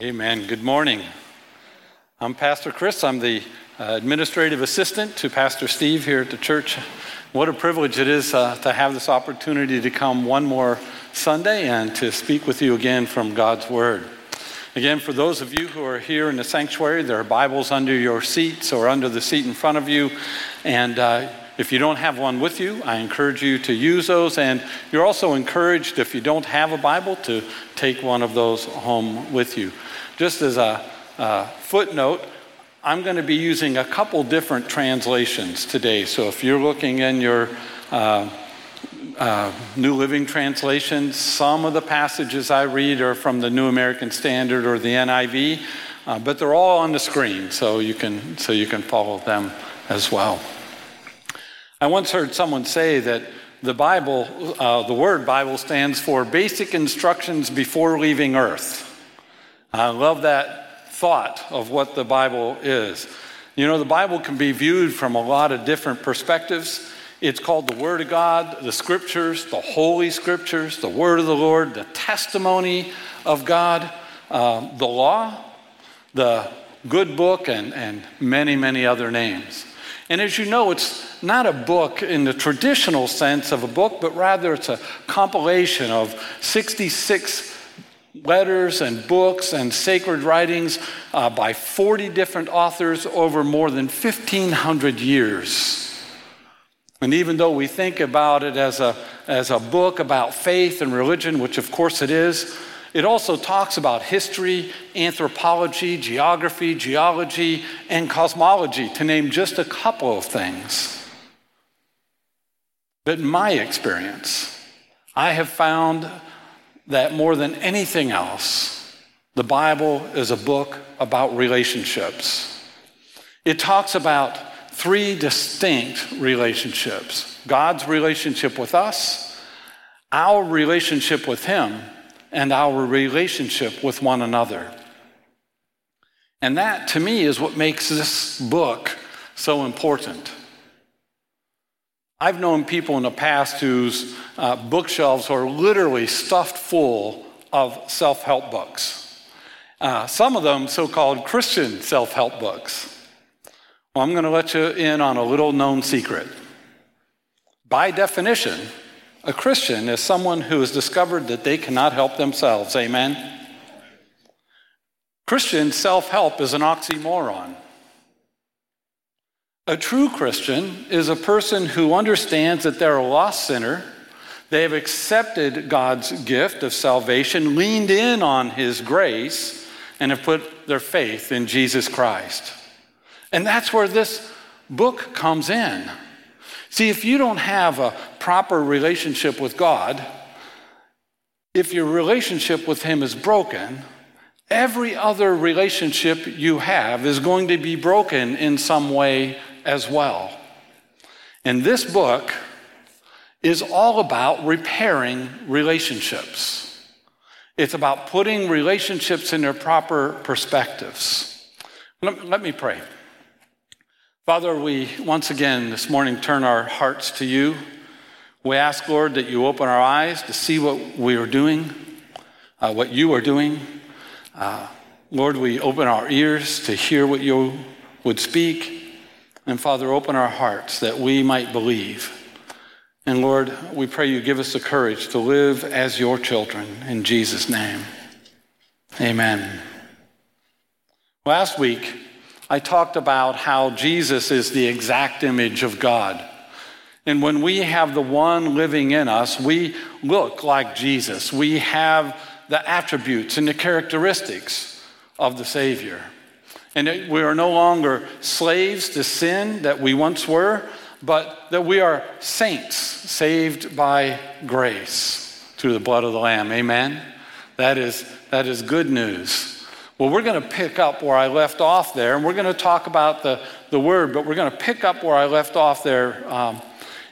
Amen. Good morning. I'm Pastor Chris. I'm the uh, administrative assistant to Pastor Steve here at the church. What a privilege it is uh, to have this opportunity to come one more Sunday and to speak with you again from God's Word. Again, for those of you who are here in the sanctuary, there are Bibles under your seats or under the seat in front of you. And uh, if you don't have one with you, I encourage you to use those. And you're also encouraged, if you don't have a Bible, to take one of those home with you. Just as a, a footnote, I'm going to be using a couple different translations today. So if you're looking in your uh, uh, New Living Translation, some of the passages I read are from the New American Standard or the NIV, uh, but they're all on the screen, so you can so you can follow them as well. I once heard someone say that the Bible, uh, the word Bible, stands for basic instructions before leaving Earth. I love that thought of what the Bible is. You know, the Bible can be viewed from a lot of different perspectives. It's called the Word of God, the Scriptures, the Holy Scriptures, the Word of the Lord, the testimony of God, uh, the law, the good book, and, and many, many other names. And as you know, it's not a book in the traditional sense of a book, but rather it's a compilation of 66 letters and books and sacred writings uh, by 40 different authors over more than 1,500 years. And even though we think about it as a, as a book about faith and religion, which of course it is, it also talks about history, anthropology, geography, geology, and cosmology, to name just a couple of things. But in my experience, I have found that more than anything else, the Bible is a book about relationships. It talks about three distinct relationships God's relationship with us, our relationship with Him, and our relationship with one another. And that, to me, is what makes this book so important. I've known people in the past whose uh, bookshelves are literally stuffed full of self help books. Uh, some of them so called Christian self help books. Well, I'm going to let you in on a little known secret. By definition, a Christian is someone who has discovered that they cannot help themselves. Amen? Christian self help is an oxymoron. A true Christian is a person who understands that they're a lost sinner. They have accepted God's gift of salvation, leaned in on His grace, and have put their faith in Jesus Christ. And that's where this book comes in. See, if you don't have a proper relationship with God, if your relationship with Him is broken, every other relationship you have is going to be broken in some way as well. And this book is all about repairing relationships. It's about putting relationships in their proper perspectives. Let, me pray. Father, we once again this morning turn our hearts to you. We ask, Lord, that you open our eyes to see what we are doing, uh, what you are doing. Uh, Lord, we open our ears to hear what you would speak. And Father, open our hearts that we might believe. And Lord, we pray you give us the courage to live as your children. In Jesus' name, amen. Last week, I talked about how Jesus is the exact image of God. And when we have the one living in us, we look like Jesus. We have the attributes and the characteristics of the Savior. And we are no longer slaves to sin that we once were, but that we are saints saved by grace through the blood of the Lamb. Amen? That is, that is good news. Well, we're going to pick up where I left off there, and we're going to talk about the, the word, but we're going to pick up where I left off there um,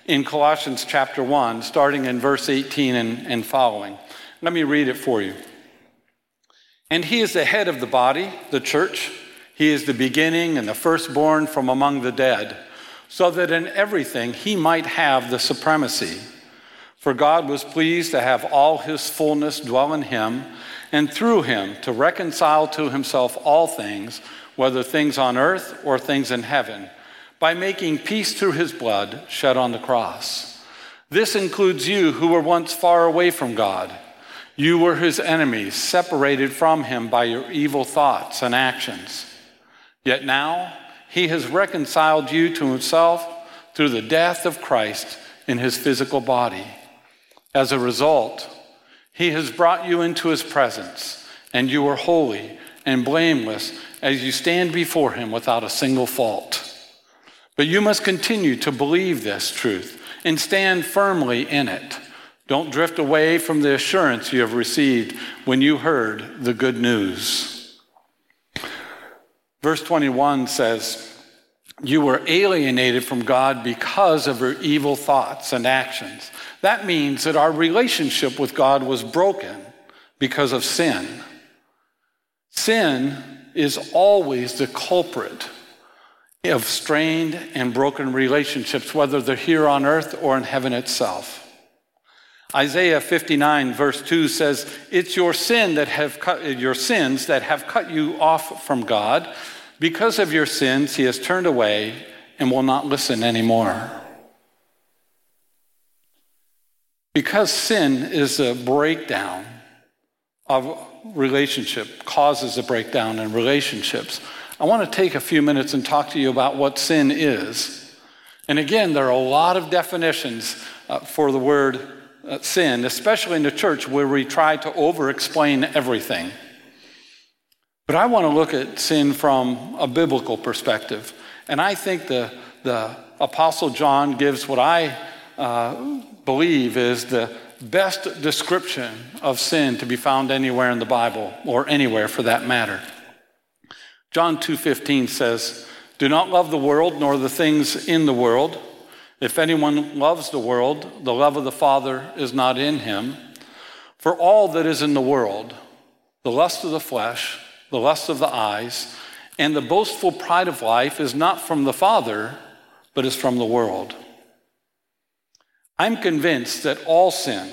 in Colossians chapter 1, starting in verse 18 and, and following. Let me read it for you. And he is the head of the body, the church he is the beginning and the firstborn from among the dead, so that in everything he might have the supremacy. For God was pleased to have all his fullness dwell in him, and through him to reconcile to himself all things, whether things on earth or things in heaven, by making peace through his blood shed on the cross. This includes you who were once far away from God. You were his enemies, separated from him by your evil thoughts and actions. Yet now he has reconciled you to himself through the death of Christ in his physical body. As a result, he has brought you into his presence, and you are holy and blameless as you stand before him without a single fault. But you must continue to believe this truth and stand firmly in it. Don't drift away from the assurance you have received when you heard the good news. Verse 21 says, You were alienated from God because of your evil thoughts and actions. That means that our relationship with God was broken because of sin. Sin is always the culprit of strained and broken relationships, whether they're here on earth or in heaven itself. Isaiah 59 verse 2 says, "It's your sin that have cut your sins that have cut you off from God. Because of your sins, he has turned away and will not listen anymore." Because sin is a breakdown of relationship, causes a breakdown in relationships. I want to take a few minutes and talk to you about what sin is. And again, there are a lot of definitions uh, for the word sin, especially in the church where we try to over explain everything. But I want to look at sin from a biblical perspective. And I think the, the Apostle John gives what I uh, believe is the best description of sin to be found anywhere in the Bible, or anywhere for that matter. John 2:15 says, "Do not love the world nor the things in the world. If anyone loves the world, the love of the Father is not in him. For all that is in the world, the lust of the flesh, the lust of the eyes, and the boastful pride of life is not from the Father, but is from the world." I'm convinced that all sin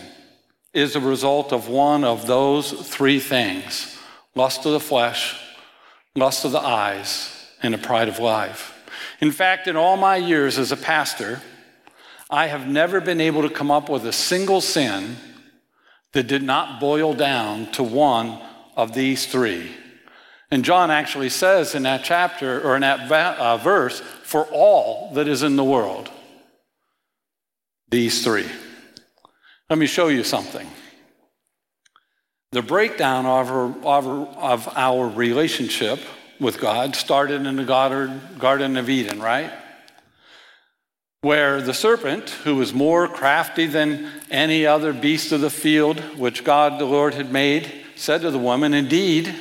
is a result of one of those three things lust of the flesh, lust of the eyes, and a pride of life. In fact, in all my years as a pastor, I have never been able to come up with a single sin that did not boil down to one of these three. And John actually says in that chapter or in that uh, verse, for all that is in the world, these three. Let me show you something. The breakdown of our, of our relationship with God started in the Garden of Eden, right? Where the serpent, who was more crafty than any other beast of the field which God the Lord had made, said to the woman, Indeed,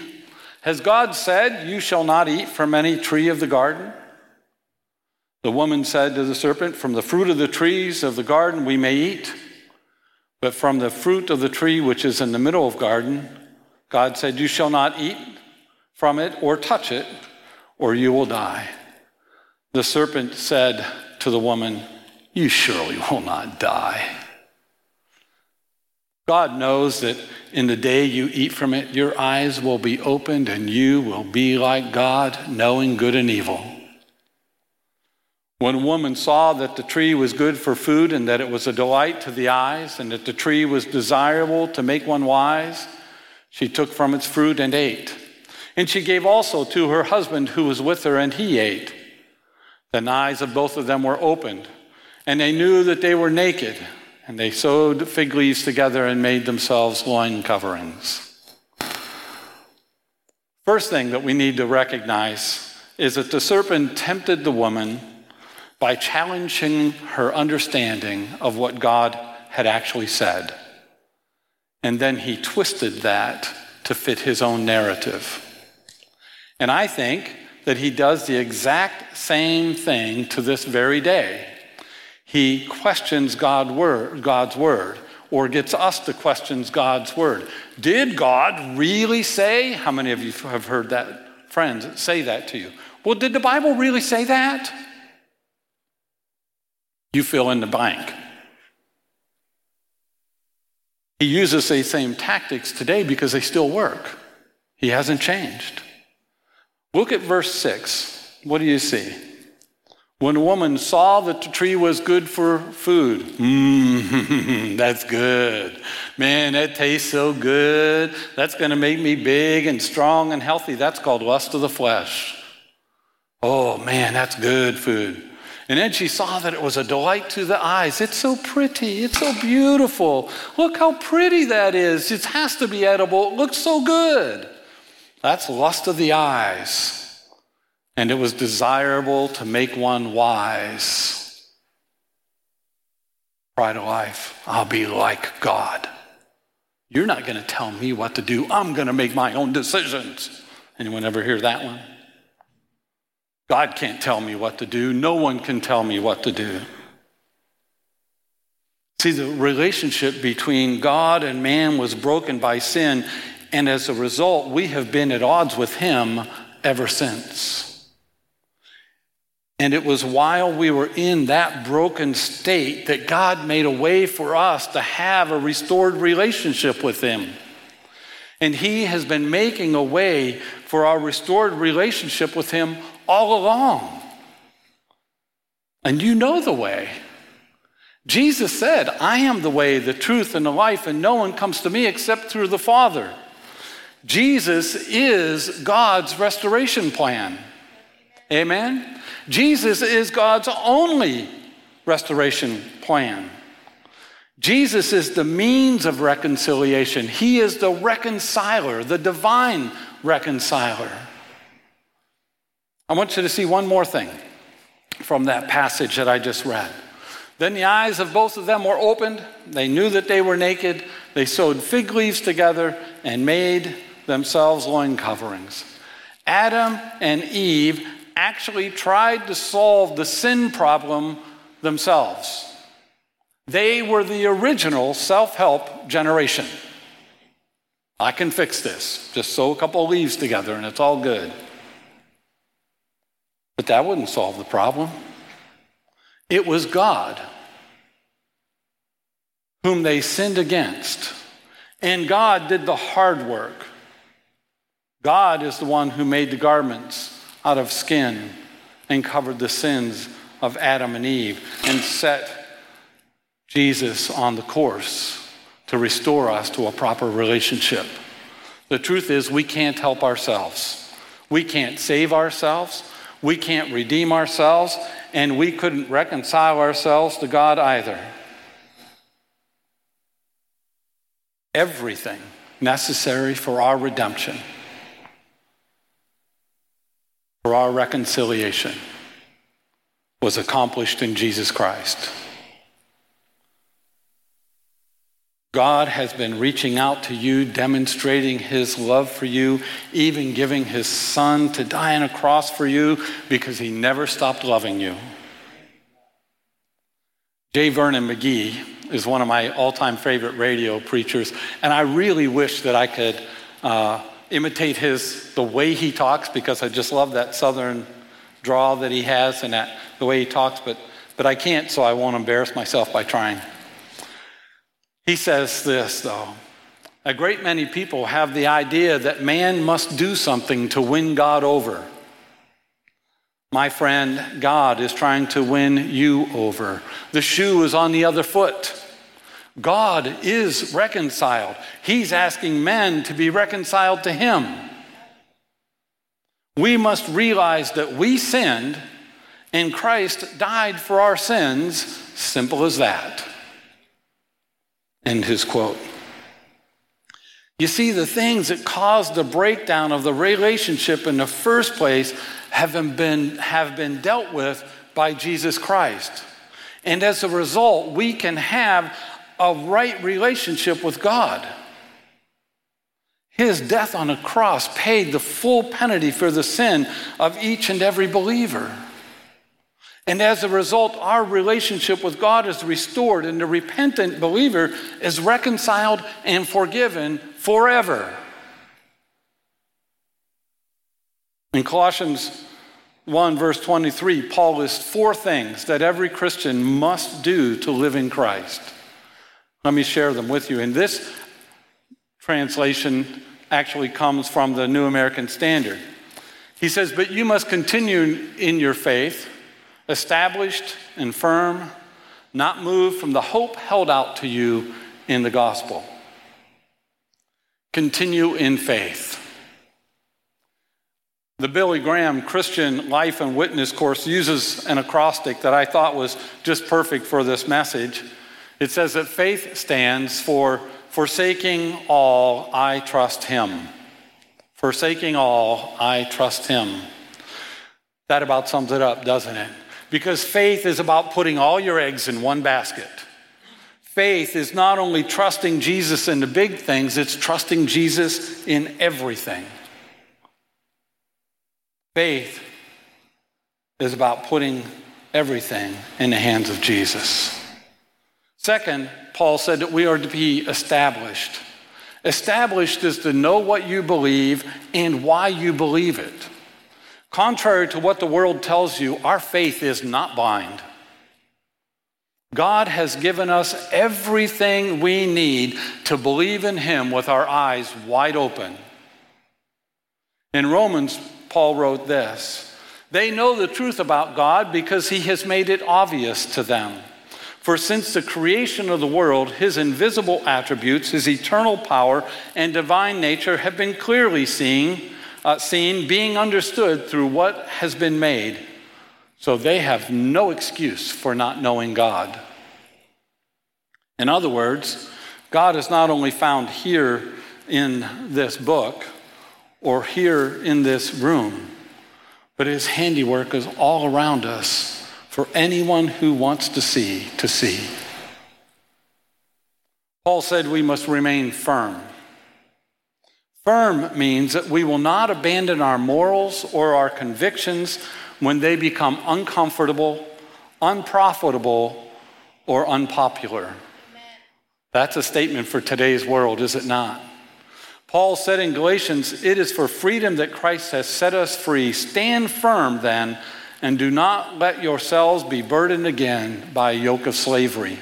has God said, You shall not eat from any tree of the garden? The woman said to the serpent, From the fruit of the trees of the garden we may eat. But from the fruit of the tree which is in the middle of the garden, God said, You shall not eat from it or touch it, or you will die. The serpent said to the woman, You surely will not die. God knows that in the day you eat from it, your eyes will be opened and you will be like God, knowing good and evil. When woman saw that the tree was good for food and that it was a delight to the eyes and that the tree was desirable to make one wise, she took from its fruit and ate. And she gave also to her husband who was with her, and he ate. The eyes of both of them were opened, and they knew that they were naked, and they sewed fig leaves together and made themselves loin coverings. First thing that we need to recognize is that the serpent tempted the woman by challenging her understanding of what God had actually said. And then he twisted that to fit his own narrative. And I think that he does the exact same thing to this very day. He questions God's word, or gets us to question God's word. Did God really say? How many of you have heard that, friends, say that to you? Well, did the Bible really say that? You fill in the blank. He uses these same tactics today because they still work. He hasn't changed. Look at verse 6. What do you see? When a woman saw that the tree was good for food, mmm, that's good. Man, that tastes so good. That's going to make me big and strong and healthy. That's called lust of the flesh. Oh, man, that's good food. And then she saw that it was a delight to the eyes. It's so pretty. It's so beautiful. Look how pretty that is. It has to be edible. It looks so good. That's lust of the eyes and it was desirable to make one wise. Pride of life, I'll be like God. You're not going to tell me what to do. I'm going to make my own decisions. Anyone ever hear that one? God can't tell me what to do. No one can tell me what to do. See, the relationship between God and man was broken by sin, and as a result, we have been at odds with Him ever since. And it was while we were in that broken state that God made a way for us to have a restored relationship with Him. And He has been making a way for our restored relationship with Him all along. And you know the way. Jesus said, I am the way, the truth, and the life, and no one comes to me except through the Father. Jesus is God's restoration plan. Amen? Jesus is God's only restoration plan. Jesus is the means of reconciliation. He is the reconciler, the divine reconciler. I want you to see one more thing from that passage that I just read. Then the eyes of both of them were opened. They knew that they were naked. They sewed fig leaves together and made themselves loin coverings. Adam and Eve actually tried to solve the sin problem themselves. They were the original self help generation. I can fix this. Just sew a couple of leaves together and it's all good. But that wouldn't solve the problem. It was God whom they sinned against. And God did the hard work. God is the one who made the garments out of skin and covered the sins of Adam and Eve and set Jesus on the course to restore us to a proper relationship. The truth is, we can't help ourselves. We can't save ourselves. We can't redeem ourselves. And we couldn't reconcile ourselves to God either. Everything necessary for our redemption for our reconciliation was accomplished in Jesus Christ. God has been reaching out to you, demonstrating his love for you, even giving his son to die on a cross for you because he never stopped loving you. J. Vernon McGee is one of my all time favorite radio preachers, and I really wish that I could uh, imitate his the way he talks because I just love that southern drawl that he has and that the way he talks, but but I can't, so I won't embarrass myself by trying. He says this though. A great many people have the idea that man must do something to win God over. My friend, God is trying to win you over. The shoe is on the other foot. God is reconciled. He's asking men to be reconciled to Him. We must realize that we sinned and Christ died for our sins. Simple as that. End his quote. You see, the things that caused the breakdown of the relationship in the first place have been, have been dealt with by Jesus Christ. And as a result, we can have a right relationship with God. His death on a cross paid the full penalty for the sin of each and every believer. And as a result, our relationship with God is restored, and the repentant believer is reconciled and forgiven forever. In Colossians 1, verse 23, Paul lists four things that every Christian must do to live in Christ. Let me share them with you. And this translation actually comes from the New American Standard. He says, But you must continue in your faith, established and firm, not moved from the hope held out to you in the gospel. Continue in faith. The Billy Graham Christian Life and Witness course uses an acrostic that I thought was just perfect for this message. It says that faith stands for forsaking all, I trust him. Forsaking all, I trust him. That about sums it up, doesn't it? Because faith is about putting all your eggs in one basket. Faith is not only trusting Jesus in the big things, it's trusting Jesus in everything. Faith is about putting everything in the hands of Jesus. Second, Paul said that we are to be established. Established is to know what you believe and why you believe it. Contrary to what the world tells you, our faith is not blind. God has given us everything we need to believe in Him with our eyes wide open. In Romans, Paul wrote this They know the truth about God because he has made it obvious to them. For since the creation of the world, his invisible attributes, his eternal power, and divine nature have been clearly seen, uh, seen, being understood through what has been made. So they have no excuse for not knowing God. In other words, God is not only found here in this book, or here in this room, but his handiwork is all around us for anyone who wants to see to see. Paul said we must remain firm. Firm means that we will not abandon our morals or our convictions when they become uncomfortable, unprofitable, or unpopular. That's a statement for today's world, is it not? Paul said in Galatians, It is for freedom that Christ has set us free. Stand firm then, and do not let yourselves be burdened again by a yoke of slavery.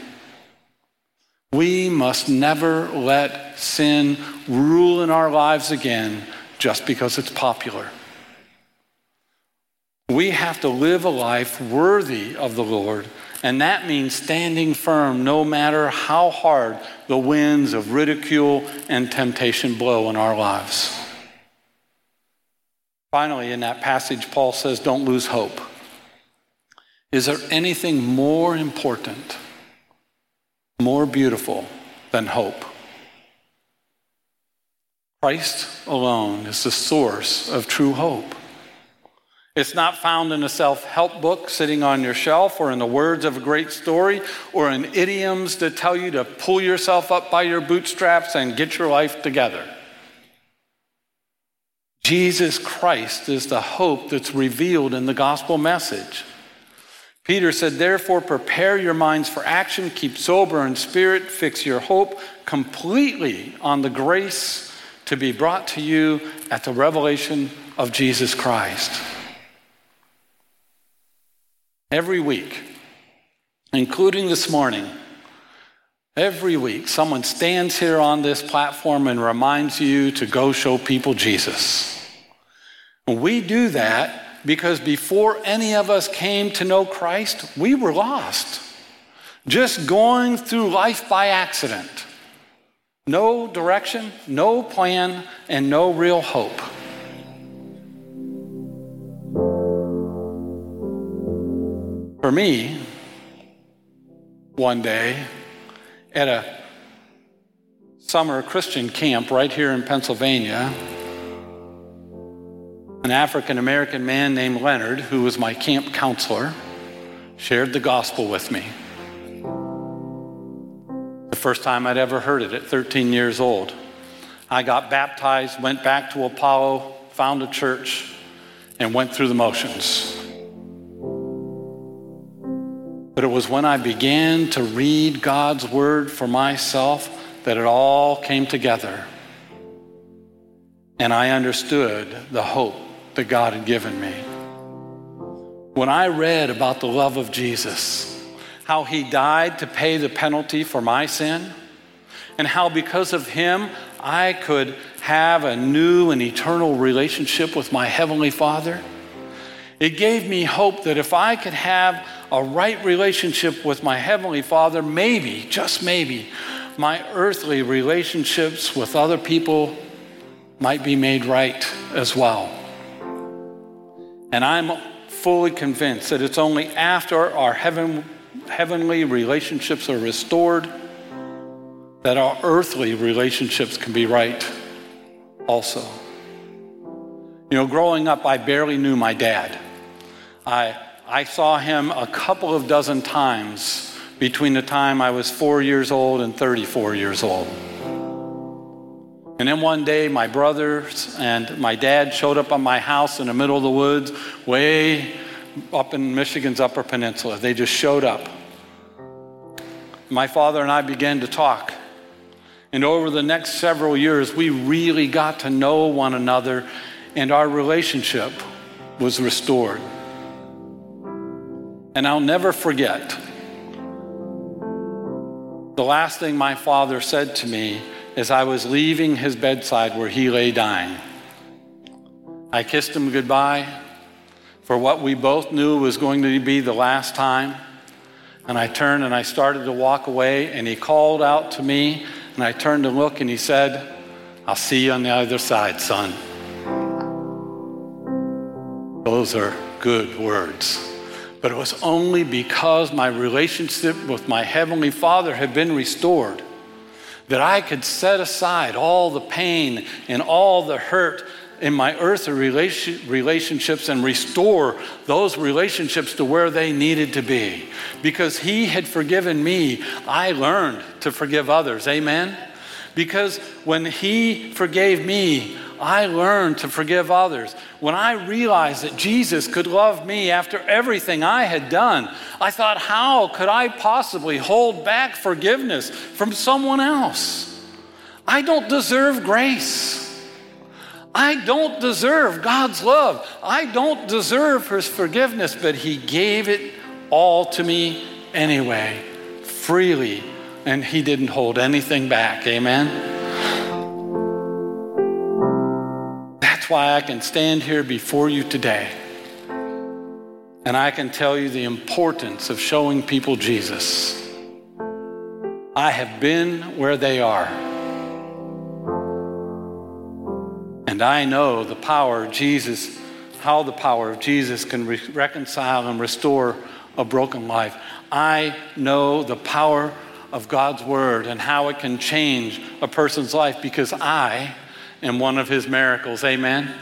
We must never let sin rule in our lives again just because it's popular. We have to live a life worthy of the Lord and that means standing firm no matter how hard the winds of ridicule and temptation blow in our lives. Finally, in that passage, Paul says, Don't lose hope. Is there anything more important, more beautiful than hope? Christ alone is the source of true hope. It's not found in a self help book sitting on your shelf or in the words of a great story or in idioms that tell you to pull yourself up by your bootstraps and get your life together. Jesus Christ is the hope that's revealed in the gospel message. Peter said, Therefore, prepare your minds for action, keep sober in spirit, fix your hope completely on the grace to be brought to you at the revelation of Jesus Christ. Every week, including this morning, every week, someone stands here on this platform and reminds you to go show people Jesus. We do that because before any of us came to know Christ, we were lost, just going through life by accident. No direction, no plan, and no real hope. For me, one day at a summer Christian camp right here in Pennsylvania, an African American man named Leonard, who was my camp counselor, shared the gospel with me. The first time I'd ever heard it at 13 years old. I got baptized, went back to Apollo, found a church, and went through the motions. But it was when I began to read God's word for myself that it all came together. And I understood the hope that God had given me. When I read about the love of Jesus, how he died to pay the penalty for my sin, and how because of him I could have a new and eternal relationship with my Heavenly Father. It gave me hope that if I could have a right relationship with my Heavenly Father, maybe, just maybe, my earthly relationships with other people might be made right as well. And I'm fully convinced that it's only after our heaven, heavenly relationships are restored that our earthly relationships can be right also. You know, growing up, I barely knew my dad. I, I saw him a couple of dozen times between the time I was four years old and 34 years old. And then one day, my brothers and my dad showed up on my house in the middle of the woods, way up in Michigan's Upper Peninsula. They just showed up. My father and I began to talk. And over the next several years, we really got to know one another, and our relationship was restored. And I'll never forget the last thing my father said to me as I was leaving his bedside where he lay dying. I kissed him goodbye for what we both knew was going to be the last time. And I turned and I started to walk away, and he called out to me, and I turned to look, and he said, I'll see you on the other side, son. Those are good words. But it was only because my relationship with my Heavenly Father had been restored that I could set aside all the pain and all the hurt in my earthly relationships and restore those relationships to where they needed to be. Because He had forgiven me, I learned to forgive others. Amen? Because when He forgave me, I learned to forgive others. When I realized that Jesus could love me after everything I had done, I thought, how could I possibly hold back forgiveness from someone else? I don't deserve grace. I don't deserve God's love. I don't deserve His forgiveness, but He gave it all to me anyway, freely, and He didn't hold anything back. Amen? Why I can stand here before you today and I can tell you the importance of showing people Jesus. I have been where they are. And I know the power of Jesus, how the power of Jesus can re- reconcile and restore a broken life. I know the power of God's word and how it can change a person's life because I am one of his miracles. Amen?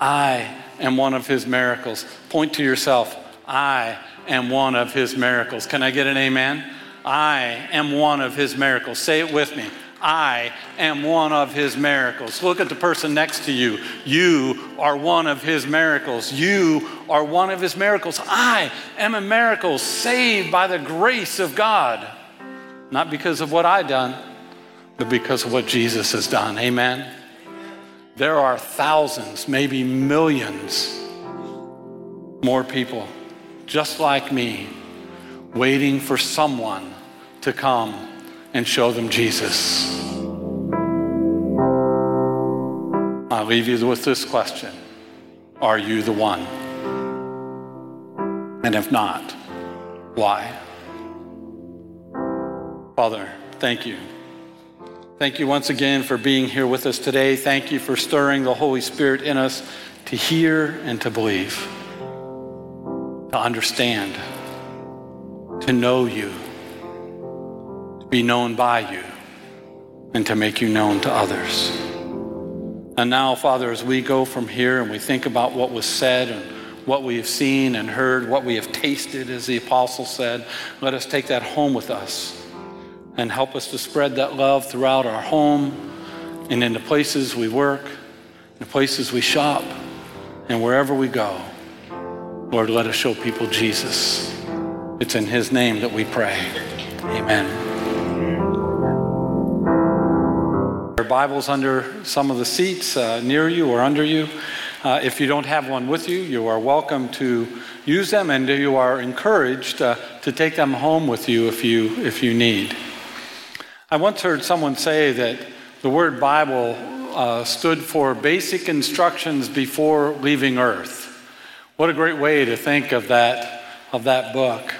I am one of his miracles. Point to yourself. I am one of his miracles. Can I get an amen? I am one of his miracles. Say it with me. I am one of his miracles. Look at the person next to you. You are one of his miracles. You are one of his miracles. I am a miracle saved by the grace of God. Not because of what I've done, but because of what Jesus has done. Amen. There are thousands, maybe millions more people just like me waiting for someone to come and show them Jesus. I'll leave you with this question Are you the one? And if not, why? Father, thank you Thank you once again for being here with us today. Thank you for stirring the Holy Spirit in us to hear and to believe, to understand, to know you, to be known by you, and to make you known to others. And now, Father, as we go from here and we think about what was said and what we have seen and heard, what we have tasted, as the apostle said, let us take that home with us and help us to spread that love throughout our home and in the places we work, the places we shop, and wherever we go. Lord, let us show people Jesus. It's in His name that we pray. Amen. Are Bibles under some of the seats uh, near you or under you. Uh, if you don't have one with you, you are welcome to use them, and you are encouraged uh, to take them home with you if you if you need. I once heard someone say that the word Bible uh, stood for basic instructions before leaving earth. What a great way to think of that, of that book.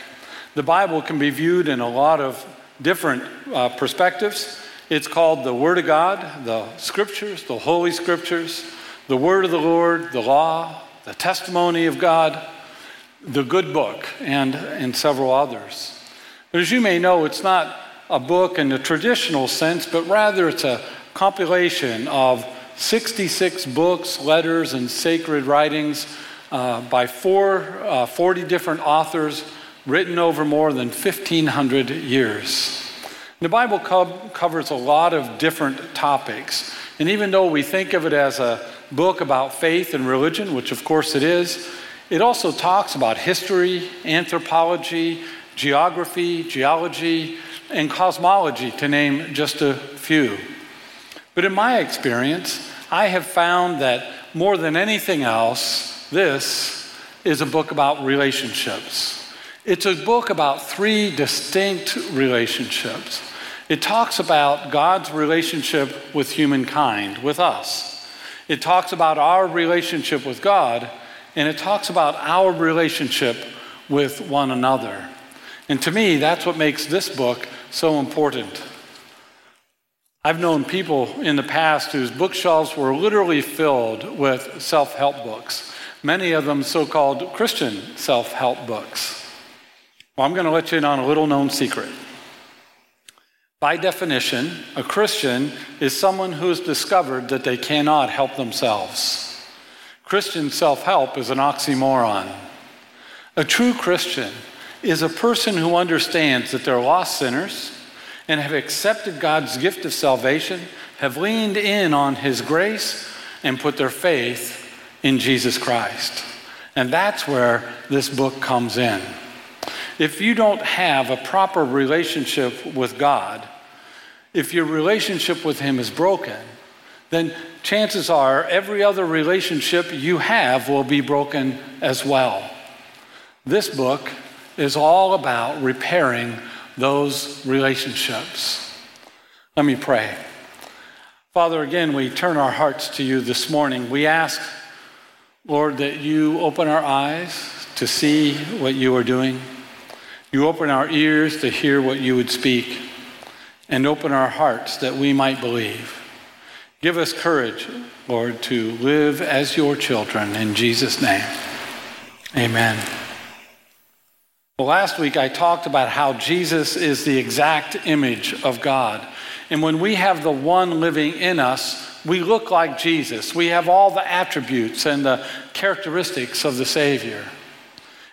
The Bible can be viewed in a lot of different uh, perspectives. It's called the Word of God, the Scriptures, the Holy Scriptures, the Word of the Lord, the law, the testimony of God, the good book, and, and several others. But as you may know, it's not a book in the traditional sense, but rather it's a compilation of 66 books, letters, and sacred writings uh, by four, uh, 40 different authors written over more than 1,500 years. The Bible co- covers a lot of different topics. And even though we think of it as a book about faith and religion, which of course it is, it also talks about history, anthropology, geography, geology, and cosmology, to name just a few. But in my experience, I have found that more than anything else, this is a book about relationships. It's a book about three distinct relationships. It talks about God's relationship with humankind, with us. It talks about our relationship with God, and it talks about our relationship with one another. And to me, that's what makes this book so important. I've known people in the past whose bookshelves were literally filled with self help books, many of them so called Christian self help books. Well, I'm going to let you in on a little known secret. By definition, a Christian is someone who has discovered that they cannot help themselves. Christian self help is an oxymoron. A true Christian is a person who understands that they're lost sinners and have accepted God's gift of salvation, have leaned in on His grace, and put their faith in Jesus Christ. And that's where this book comes in. If you don't have a proper relationship with God, if your relationship with Him is broken, then chances are every other relationship you have will be broken as well. This book is all about repairing those relationships. Let me pray. Father, again, we turn our hearts to you this morning. We ask, Lord, that you open our eyes to see what you are doing. You open our ears to hear what you would speak, and open our hearts that we might believe. Give us courage, Lord, to live as your children. In Jesus' name, amen. Last week I talked about how Jesus is the exact image of God. And when we have the one living in us, we look like Jesus. We have all the attributes and the characteristics of the Savior.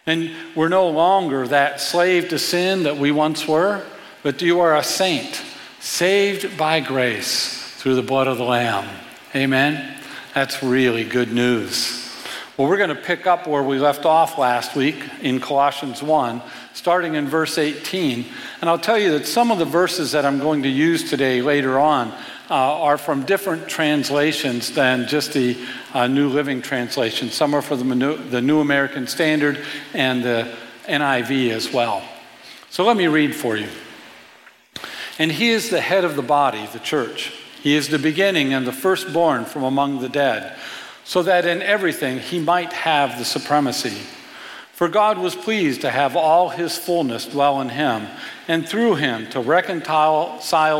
And we're no longer that slave to sin that we once were, but you are a saint, saved by grace through the blood of the Lamb. Amen? That's really good news. Well, we're going to pick up where we left off last week in Colossians 1, starting in verse 18. And I'll tell you that some of the verses that I'm going to use today later on uh, are from different translations than just the uh, New Living Translation. Some are from the, the New American Standard and the NIV as well. So let me read for you. And he is the head of the body, the church. He is the beginning and the firstborn from among the dead so that in everything he might have the supremacy. For God was pleased to have all his fullness dwell in him, and through him to reconcile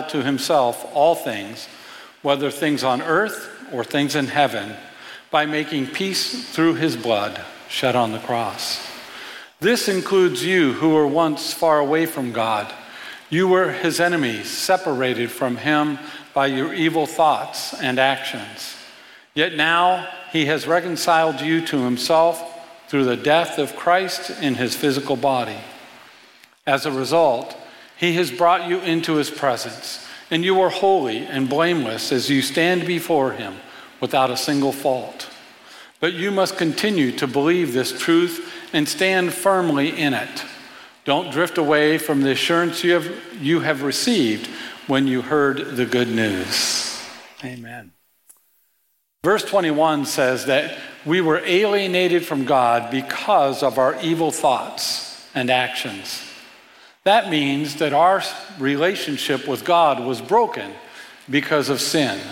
to himself all things, whether things on earth or things in heaven, by making peace through his blood shed on the cross. This includes you who were once far away from God. You were his enemies, separated from him by your evil thoughts and actions. Yet now he has reconciled you to himself through the death of Christ in his physical body. As a result, he has brought you into his presence, and you are holy and blameless as you stand before him without a single fault. But you must continue to believe this truth and stand firmly in it. Don't drift away from the assurance you have, you have received when you heard the good news. Amen. Verse 21 says that we were alienated from God because of our evil thoughts and actions. That means that our relationship with God was broken because of sin. It's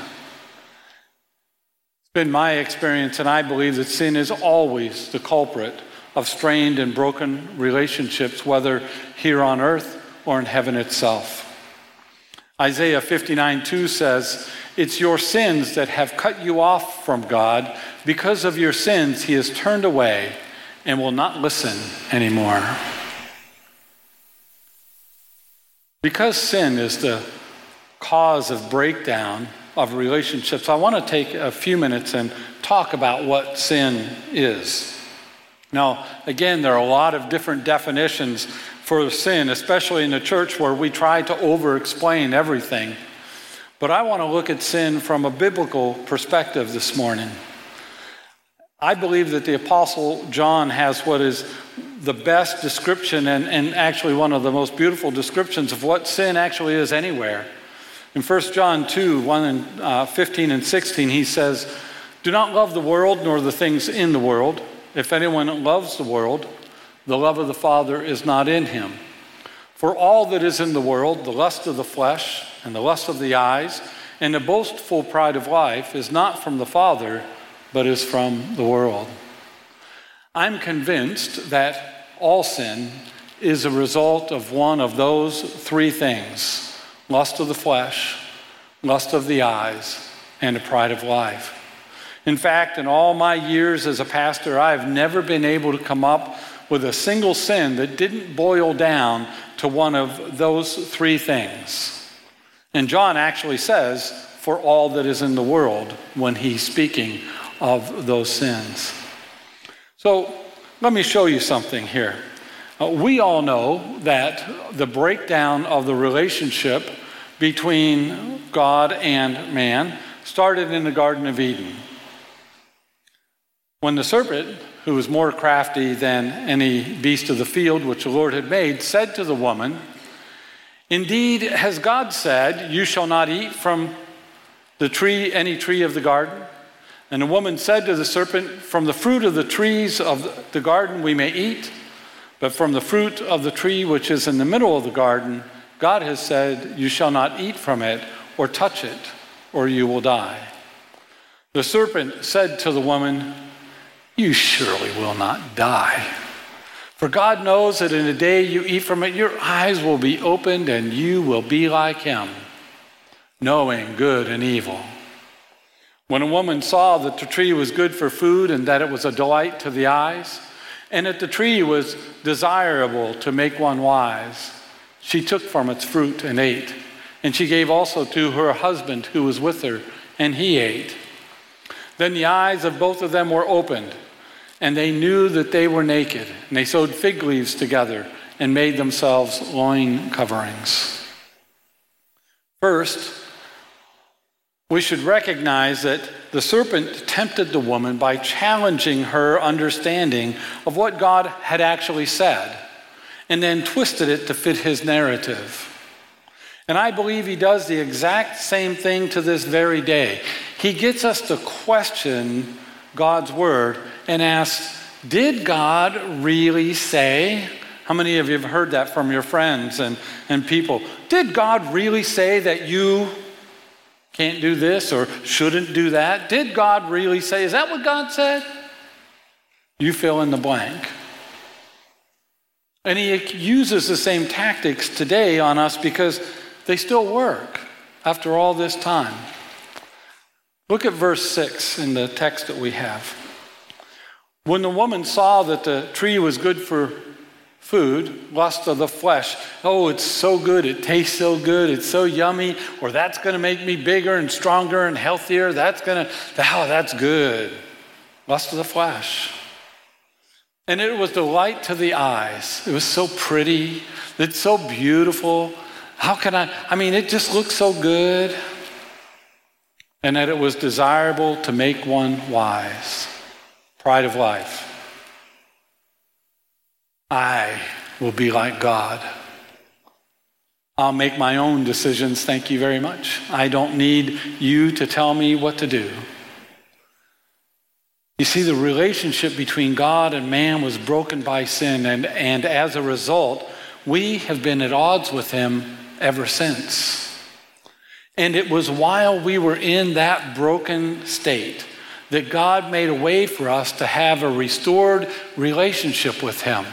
been my experience, and I believe that sin is always the culprit of strained and broken relationships, whether here on earth or in heaven itself. Isaiah 59 2 says, It's your sins that have cut you off from God. Because of your sins, He has turned away and will not listen anymore. Because sin is the cause of breakdown of relationships, I want to take a few minutes and talk about what sin is. Now, again, there are a lot of different definitions for sin, especially in the church where we try to over explain everything. But I want to look at sin from a biblical perspective this morning. I believe that the Apostle John has what is the best description and, and actually one of the most beautiful descriptions of what sin actually is anywhere. In 1 John 2 1 and uh, 15 and 16, he says, Do not love the world nor the things in the world. If anyone loves the world, the love of the Father is not in him. For all that is in the world, the lust of the flesh, and the lust of the eyes, and the boastful pride of life, is not from the Father, but is from the world. I'm convinced that all sin is a result of one of those three things lust of the flesh, lust of the eyes, and a pride of life. In fact, in all my years as a pastor, I've never been able to come up with a single sin that didn't boil down to one of those three things. And John actually says, for all that is in the world, when he's speaking of those sins. So let me show you something here. Uh, we all know that the breakdown of the relationship between God and man started in the Garden of Eden. When the serpent who was more crafty than any beast of the field which the Lord had made, said to the woman, Indeed, has God said, You shall not eat from the tree, any tree of the garden? And the woman said to the serpent, From the fruit of the trees of the garden we may eat, but from the fruit of the tree which is in the middle of the garden, God has said, You shall not eat from it or touch it, or you will die. The serpent said to the woman, you surely will not die. For God knows that in the day you eat from it, your eyes will be opened and you will be like him, knowing good and evil. When a woman saw that the tree was good for food and that it was a delight to the eyes, and that the tree was desirable to make one wise, she took from its fruit and ate. And she gave also to her husband who was with her, and he ate. Then the eyes of both of them were opened and they knew that they were naked. And they sewed fig leaves together and made themselves loin coverings. First, we should recognize that the serpent tempted the woman by challenging her understanding of what God had actually said and then twisted it to fit his narrative. And I believe he does the exact same thing to this very day. He gets us to question God's word and ask, Did God really say? How many of you have heard that from your friends and, and people? Did God really say that you can't do this or shouldn't do that? Did God really say? Is that what God said? You fill in the blank. And he uses the same tactics today on us because they still work after all this time. Look at verse 6 in the text that we have. When the woman saw that the tree was good for food, lust of the flesh, oh, it's so good, it tastes so good, it's so yummy, or that's going to make me bigger and stronger and healthier, that's going to, oh, that's good. Lust of the flesh. And it was delight to the eyes. It was so pretty, it's so beautiful. How can I? I mean, it just looks so good and that it was desirable to make one wise. Pride of life. I will be like God. I'll make my own decisions, thank you very much. I don't need you to tell me what to do. You see, the relationship between God and man was broken by sin, and, and as a result, we have been at odds with him ever since. And it was while we were in that broken state that God made a way for us to have a restored relationship with him.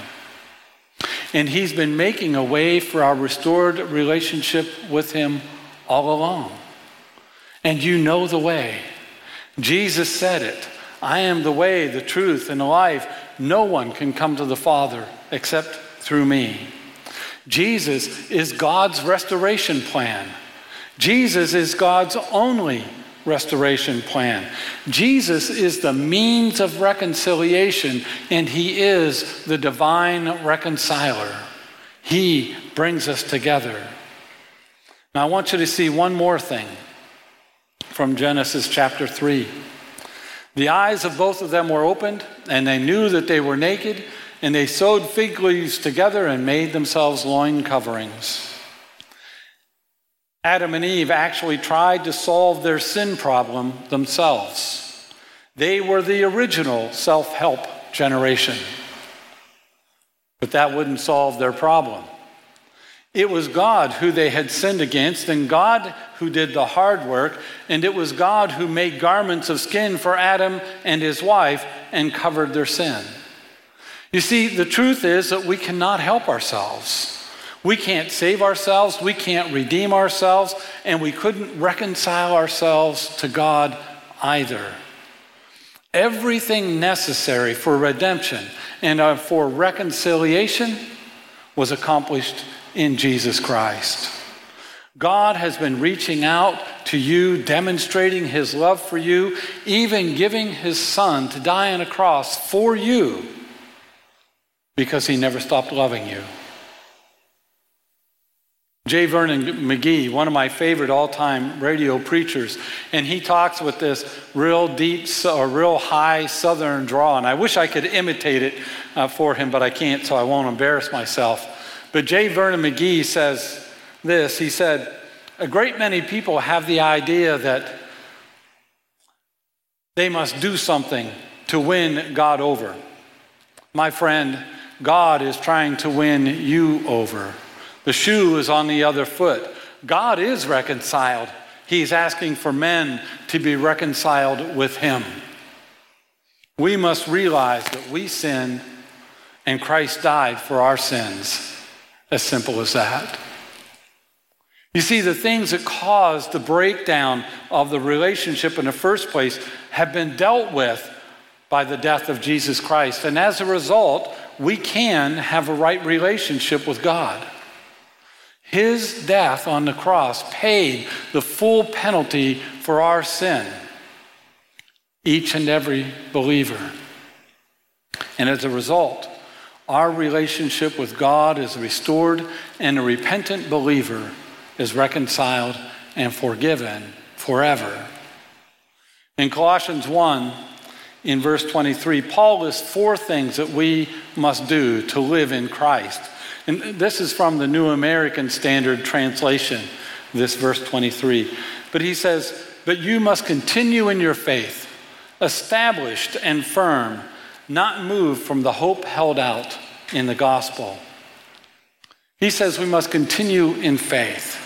And he's been making a way for our restored relationship with him all along. And you know the way. Jesus said it I am the way, the truth, and the life. No one can come to the Father except through me. Jesus is God's restoration plan. Jesus is God's only restoration plan. Jesus is the means of reconciliation, and He is the divine reconciler. He brings us together. Now, I want you to see one more thing from Genesis chapter 3. The eyes of both of them were opened, and they knew that they were naked, and they sewed fig leaves together and made themselves loin coverings. Adam and Eve actually tried to solve their sin problem themselves. They were the original self help generation. But that wouldn't solve their problem. It was God who they had sinned against, and God who did the hard work, and it was God who made garments of skin for Adam and his wife and covered their sin. You see, the truth is that we cannot help ourselves. We can't save ourselves, we can't redeem ourselves, and we couldn't reconcile ourselves to God either. Everything necessary for redemption and uh, for reconciliation was accomplished in Jesus Christ. God has been reaching out to you, demonstrating his love for you, even giving his son to die on a cross for you because he never stopped loving you. J. Vernon McGee, one of my favorite all time radio preachers, and he talks with this real deep or real high southern drawl. And I wish I could imitate it uh, for him, but I can't, so I won't embarrass myself. But J. Vernon McGee says this He said, A great many people have the idea that they must do something to win God over. My friend, God is trying to win you over. The shoe is on the other foot. God is reconciled. He's asking for men to be reconciled with Him. We must realize that we sin and Christ died for our sins. As simple as that. You see, the things that caused the breakdown of the relationship in the first place have been dealt with by the death of Jesus Christ. And as a result, we can have a right relationship with God. His death on the cross paid the full penalty for our sin, each and every believer. And as a result, our relationship with God is restored, and a repentant believer is reconciled and forgiven forever. In Colossians 1, in verse 23, Paul lists four things that we must do to live in Christ. And this is from the New American Standard Translation, this verse 23. But he says, But you must continue in your faith, established and firm, not moved from the hope held out in the gospel. He says we must continue in faith.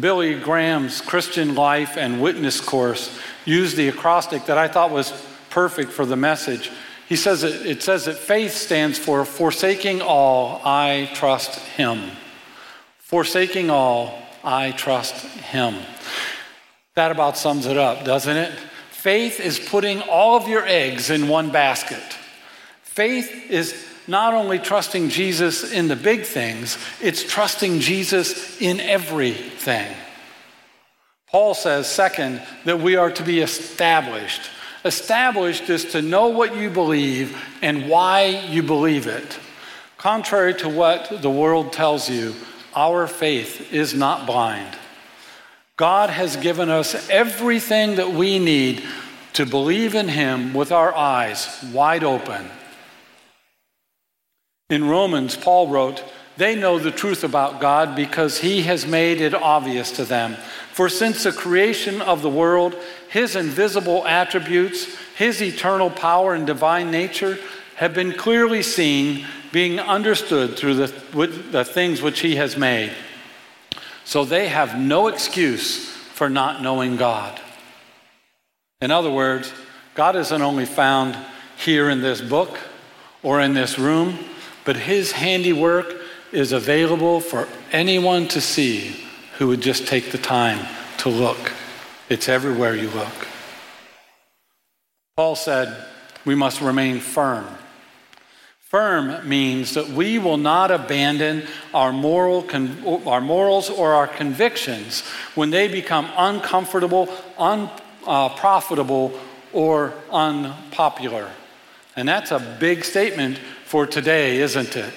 Billy Graham's Christian Life and Witness course used the acrostic that I thought was perfect for the message. He says it, it says that faith stands for forsaking all, I trust him. Forsaking all, I trust him. That about sums it up, doesn't it? Faith is putting all of your eggs in one basket. Faith is not only trusting Jesus in the big things, it's trusting Jesus in everything. Paul says, second, that we are to be established. Established is to know what you believe and why you believe it. Contrary to what the world tells you, our faith is not blind. God has given us everything that we need to believe in Him with our eyes wide open. In Romans, Paul wrote, They know the truth about God because He has made it obvious to them. For since the creation of the world, his invisible attributes, his eternal power and divine nature have been clearly seen, being understood through the, the things which he has made. So they have no excuse for not knowing God. In other words, God isn't only found here in this book or in this room, but his handiwork is available for anyone to see who would just take the time to look. It's everywhere you look. Paul said, we must remain firm. Firm means that we will not abandon our, moral our morals or our convictions when they become uncomfortable, unprofitable, uh, or unpopular. And that's a big statement for today, isn't it?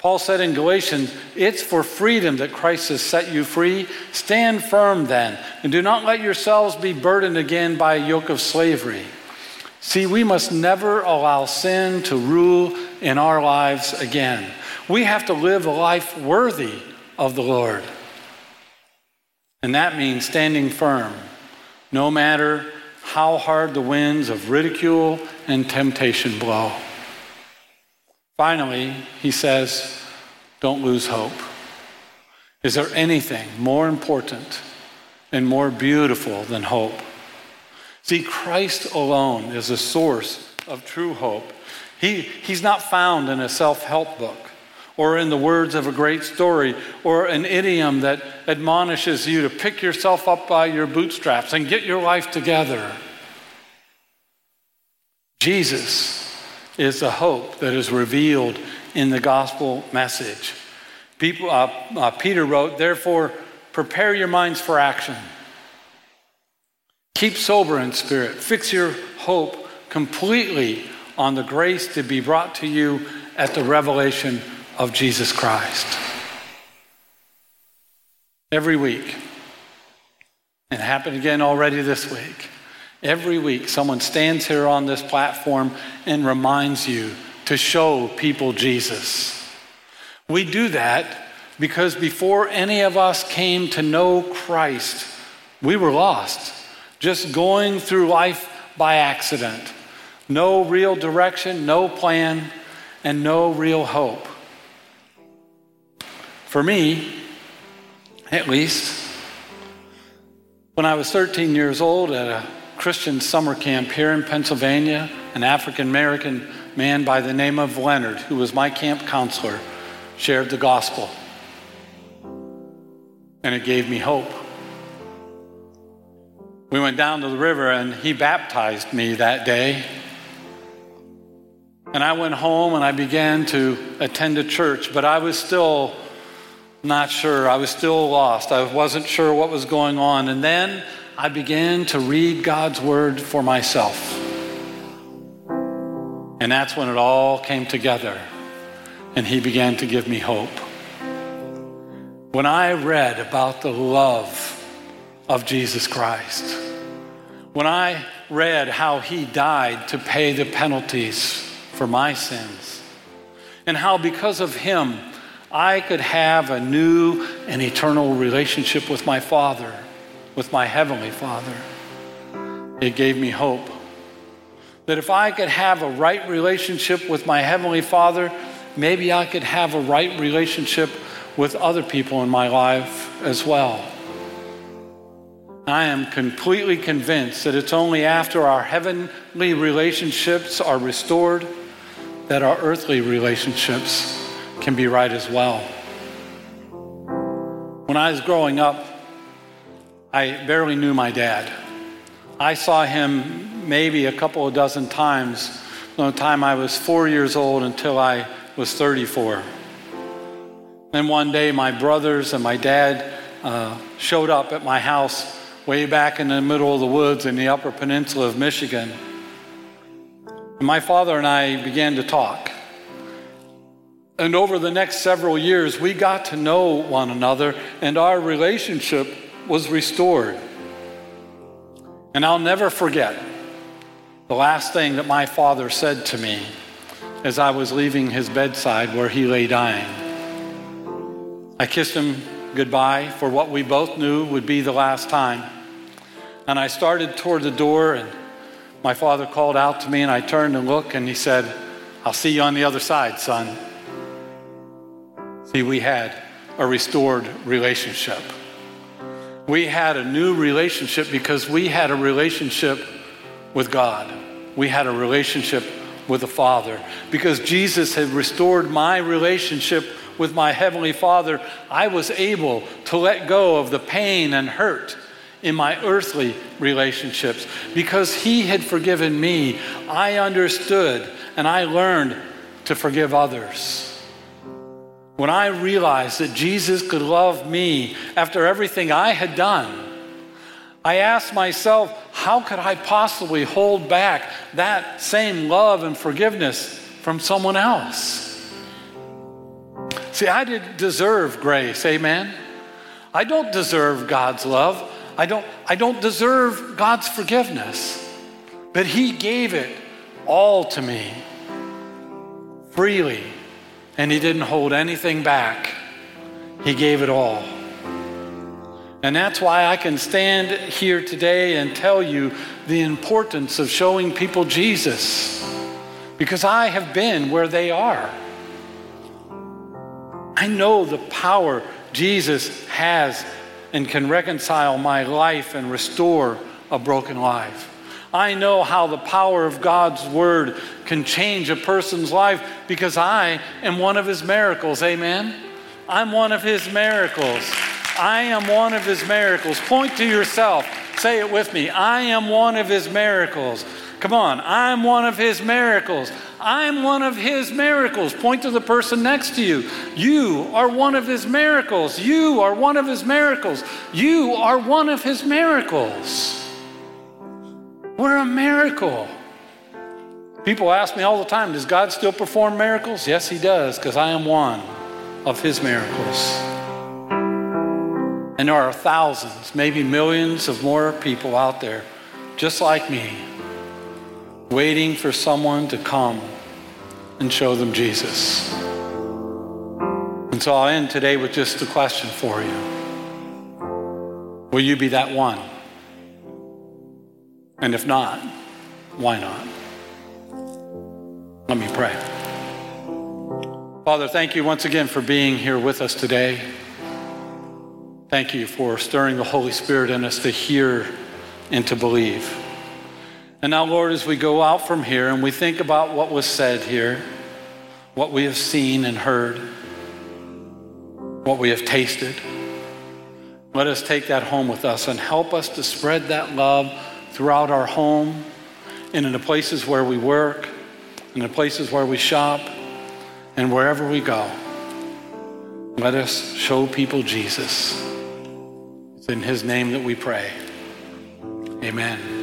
Paul said in Galatians, It's for freedom that Christ has set you free. Stand firm then, and do not let yourselves be burdened again by a yoke of slavery. See, we must never allow sin to rule in our lives again. We have to live a life worthy of the Lord. And that means standing firm, no matter how hard the winds of ridicule and temptation blow. Finally, he says, don't lose hope. Is there anything more important and more beautiful than hope? See, Christ alone is the source of true hope. He, he's not found in a self help book or in the words of a great story or an idiom that admonishes you to pick yourself up by your bootstraps and get your life together. Jesus is the hope that is revealed in the gospel message. People, uh, uh, Peter wrote, Therefore, prepare your minds for action. Keep sober in spirit. Fix your hope completely on the grace to be brought to you at the revelation of Jesus Christ. Every week, it happened again already this week. Every week, someone stands here on this platform and reminds you to show people Jesus. We do that because before any of us came to know Christ, we were lost, just going through life by accident. No real direction, no plan, and no real hope. For me, at least, when I was 13 years old at a Christian summer camp here in Pennsylvania, an African American man by the name of Leonard, who was my camp counselor, shared the gospel. And it gave me hope. We went down to the river and he baptized me that day. And I went home and I began to attend a church, but I was still not sure. I was still lost. I wasn't sure what was going on. And then I began to read God's word for myself. And that's when it all came together and he began to give me hope. When I read about the love of Jesus Christ, when I read how he died to pay the penalties for my sins, and how because of him I could have a new and eternal relationship with my Father, with my Heavenly Father, it gave me hope that if I could have a right relationship with my Heavenly Father, maybe I could have a right relationship with other people in my life as well. I am completely convinced that it's only after our heavenly relationships are restored that our earthly relationships can be right as well. When I was growing up, I barely knew my dad. I saw him maybe a couple of dozen times from the time I was four years old until I was 34. And one day, my brothers and my dad uh, showed up at my house way back in the middle of the woods in the Upper Peninsula of Michigan. And my father and I began to talk. And over the next several years, we got to know one another, and our relationship was restored. And I'll never forget the last thing that my father said to me as I was leaving his bedside where he lay dying. I kissed him goodbye for what we both knew would be the last time. And I started toward the door, and my father called out to me, and I turned and looked, and he said, I'll see you on the other side, son. See, we had a restored relationship. We had a new relationship because we had a relationship with God. We had a relationship with the Father. Because Jesus had restored my relationship with my Heavenly Father, I was able to let go of the pain and hurt in my earthly relationships. Because He had forgiven me, I understood and I learned to forgive others. When I realized that Jesus could love me after everything I had done, I asked myself, how could I possibly hold back that same love and forgiveness from someone else? See, I didn't deserve grace, amen? I don't deserve God's love. I don't, I don't deserve God's forgiveness. But He gave it all to me freely, and He didn't hold anything back. He gave it all. And that's why I can stand here today and tell you the importance of showing people Jesus. Because I have been where they are. I know the power Jesus has and can reconcile my life and restore a broken life. I know how the power of God's word can change a person's life because I am one of his miracles. Amen? I'm one of his miracles. I am one of his miracles. Point to yourself. Say it with me. I am one of his miracles. Come on. I'm one of his miracles. I'm one of his miracles. Point to the person next to you. You are one of his miracles. You are one of his miracles. You are one of his miracles. We're a miracle. People ask me all the time, does God still perform miracles? Yes, he does, because I am one of his miracles. And there are thousands, maybe millions of more people out there, just like me, waiting for someone to come and show them Jesus. And so I'll end today with just a question for you Will you be that one? And if not, why not? Let me pray. Father, thank you once again for being here with us today. Thank you for stirring the Holy Spirit in us to hear and to believe. And now, Lord, as we go out from here and we think about what was said here, what we have seen and heard, what we have tasted, let us take that home with us and help us to spread that love throughout our home and in the places where we work, in the places where we shop, and wherever we go. Let us show people Jesus. It's in his name that we pray. Amen.